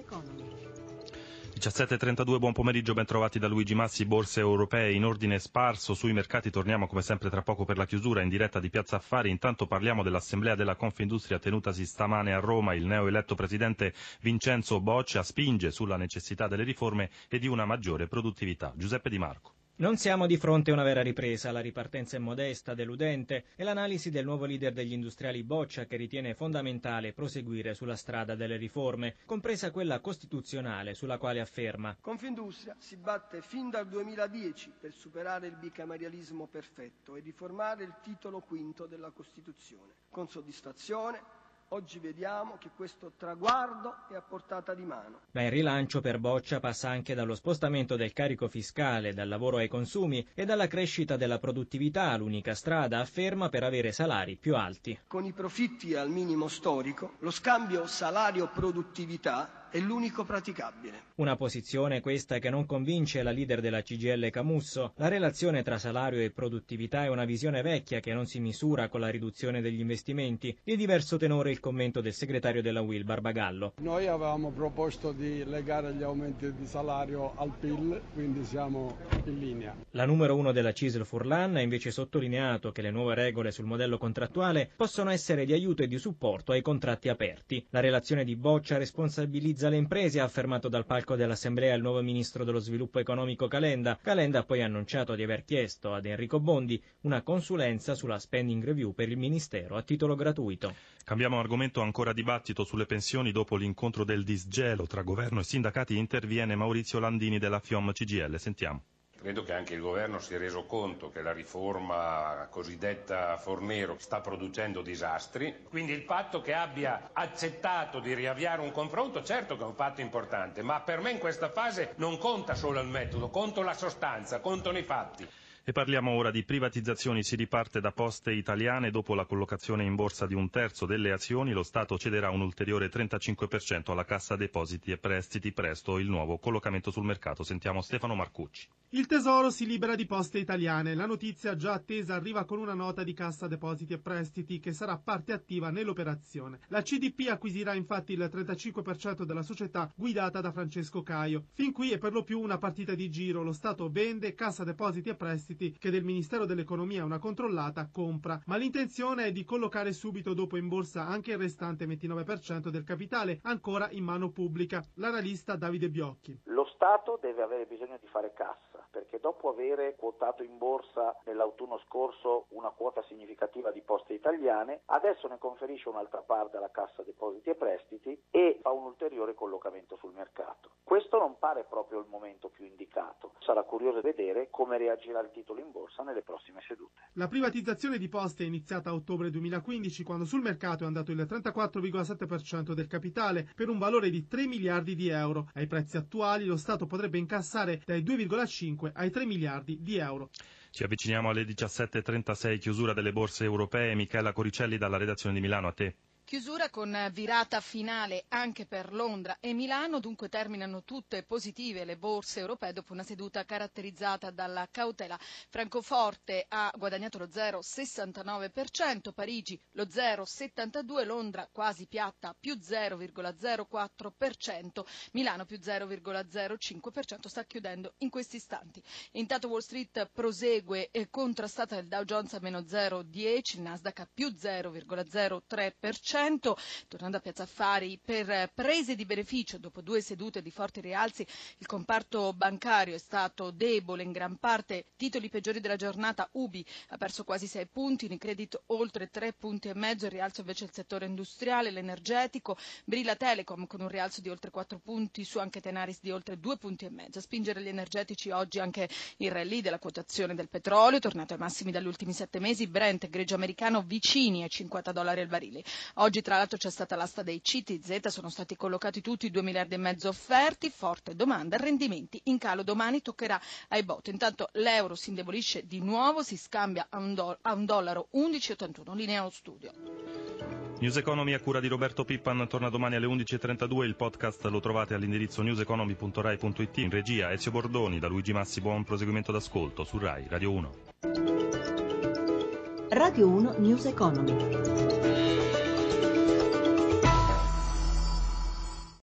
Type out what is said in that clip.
Economy. 17.32, buon pomeriggio, ben trovati da Luigi Massi, borse europee in ordine sparso sui mercati, torniamo come sempre tra poco per la chiusura in diretta di Piazza Affari, intanto parliamo dell'assemblea della Confindustria tenutasi stamane a Roma, il neoeletto presidente Vincenzo Boccia spinge sulla necessità delle riforme e di una maggiore produttività. Giuseppe Di Marco. Non siamo di fronte a una vera ripresa, la ripartenza è modesta, deludente e l'analisi del nuovo leader degli industriali Boccia che ritiene fondamentale proseguire sulla strada delle riforme, compresa quella costituzionale sulla quale afferma Confindustria si batte fin dal 2010 per superare il bicameralismo perfetto e riformare il titolo quinto della Costituzione. Con soddisfazione Oggi vediamo che questo traguardo è a portata di mano. Ma il rilancio per Boccia passa anche dallo spostamento del carico fiscale, dal lavoro ai consumi e dalla crescita della produttività, l'unica strada, afferma, per avere salari più alti. Con i profitti al minimo storico, lo scambio salario-produttività è l'unico praticabile. Una posizione questa che non convince la leader della CGL Camusso. La relazione tra salario e produttività è una visione vecchia che non si misura con la riduzione degli investimenti. Di diverso tenore il commento del segretario della Will Barbagallo. Noi avevamo proposto di legare gli aumenti di salario al PIL, quindi siamo in linea. La numero uno della CISL Furlan ha invece sottolineato che le nuove regole sul modello contrattuale possono essere di aiuto e di supporto ai contratti aperti. La relazione di Boccia responsabilizza penalizza le imprese, ha affermato dal palco dell'Assemblea il nuovo ministro dello sviluppo economico Calenda. Calenda ha poi annunciato di aver chiesto ad Enrico Bondi una consulenza sulla spending review per il Ministero a titolo gratuito. Cambiamo argomento ancora dibattito sulle pensioni dopo l'incontro del disgelo tra governo e sindacati interviene Maurizio Landini della FIOM CGL. Sentiamo. Credo che anche il governo si è reso conto che la riforma cosiddetta Fornero sta producendo disastri, quindi il fatto che abbia accettato di riavviare un confronto, certo che è un fatto importante, ma per me in questa fase non conta solo il metodo, conta la sostanza, contano i fatti. E parliamo ora di privatizzazioni. Si riparte da poste italiane. Dopo la collocazione in borsa di un terzo delle azioni, lo Stato cederà un ulteriore 35% alla Cassa Depositi e Prestiti. Presto il nuovo collocamento sul mercato. Sentiamo Stefano Marcucci. Il Tesoro si libera di poste italiane. La notizia già attesa arriva con una nota di Cassa Depositi e Prestiti che sarà parte attiva nell'operazione. La CDP acquisirà infatti il 35% della società guidata da Francesco Caio. Fin qui è per lo più una partita di giro. Lo Stato vende Cassa Depositi e Prestiti che del Ministero dell'Economia una controllata compra, ma l'intenzione è di collocare subito dopo in borsa anche il restante 29% del capitale ancora in mano pubblica. L'analista Davide Biocchi. Lo Stato deve avere bisogno di fare cassa perché dopo aver quotato in borsa nell'autunno scorso una quota significativa di poste italiane, adesso ne conferisce un'altra parte alla Cassa Depositi e Prestiti e fa un ulteriore collocamento sul mercato. Questo non pare proprio il momento più indicato. Sarà curioso vedere come reagirà il titolo in borsa nelle prossime sedute. La privatizzazione di Poste è iniziata a ottobre 2015 quando sul mercato è andato il 34,7% del capitale per un valore di 3 miliardi di euro. Ai prezzi attuali lo Stato potrebbe incassare dai 2,5 ai 3 miliardi di euro. Ci avviciniamo alle 17.36, chiusura delle borse europee. Michela Coricelli dalla redazione di Milano, a te. Chiusura con virata finale anche per Londra e Milano, dunque terminano tutte positive le borse europee dopo una seduta caratterizzata dalla cautela. Francoforte ha guadagnato lo 0,69%, Parigi lo 0,72%, Londra quasi piatta più 0,04%, Milano più 0,05%, sta chiudendo in questi istanti. Intanto Wall Street prosegue e contrastata il Dow Jones a meno 0,10%, il Nasdaq a più 0,03%, tornando a Piazza Affari, per prese di beneficio dopo due sedute di forti rialzi, il comparto bancario è stato debole in gran parte, titoli peggiori della giornata, Ubi ha perso quasi 6 punti, Unicredit oltre 3 punti e mezzo, il rialzo invece il settore industriale, l'energetico, Brilla Telecom con un rialzo di oltre 4 punti, su anche Tenaris di oltre 2 punti e mezzo. A spingere gli energetici oggi anche il rally della quotazione del petrolio, tornato ai massimi dagli ultimi 7 mesi, Brent, greggio americano vicini ai 50 dollari al barile. Oggi tra l'altro c'è stata l'asta dei CTZ, sono stati collocati tutti i 2 miliardi e mezzo offerti, forte domanda, rendimenti in calo domani toccherà ai bot. Intanto l'euro si indebolisce di nuovo, si scambia a un, do- a un dollaro 11,81, linea allo studio. News Economy a cura di Roberto Pippan torna domani alle 11.32, il podcast lo trovate all'indirizzo newseconomy.rai.it in regia Ezio Bordoni, da Luigi Massi buon proseguimento d'ascolto su RAI Radio 1. Radio 1 News Economy.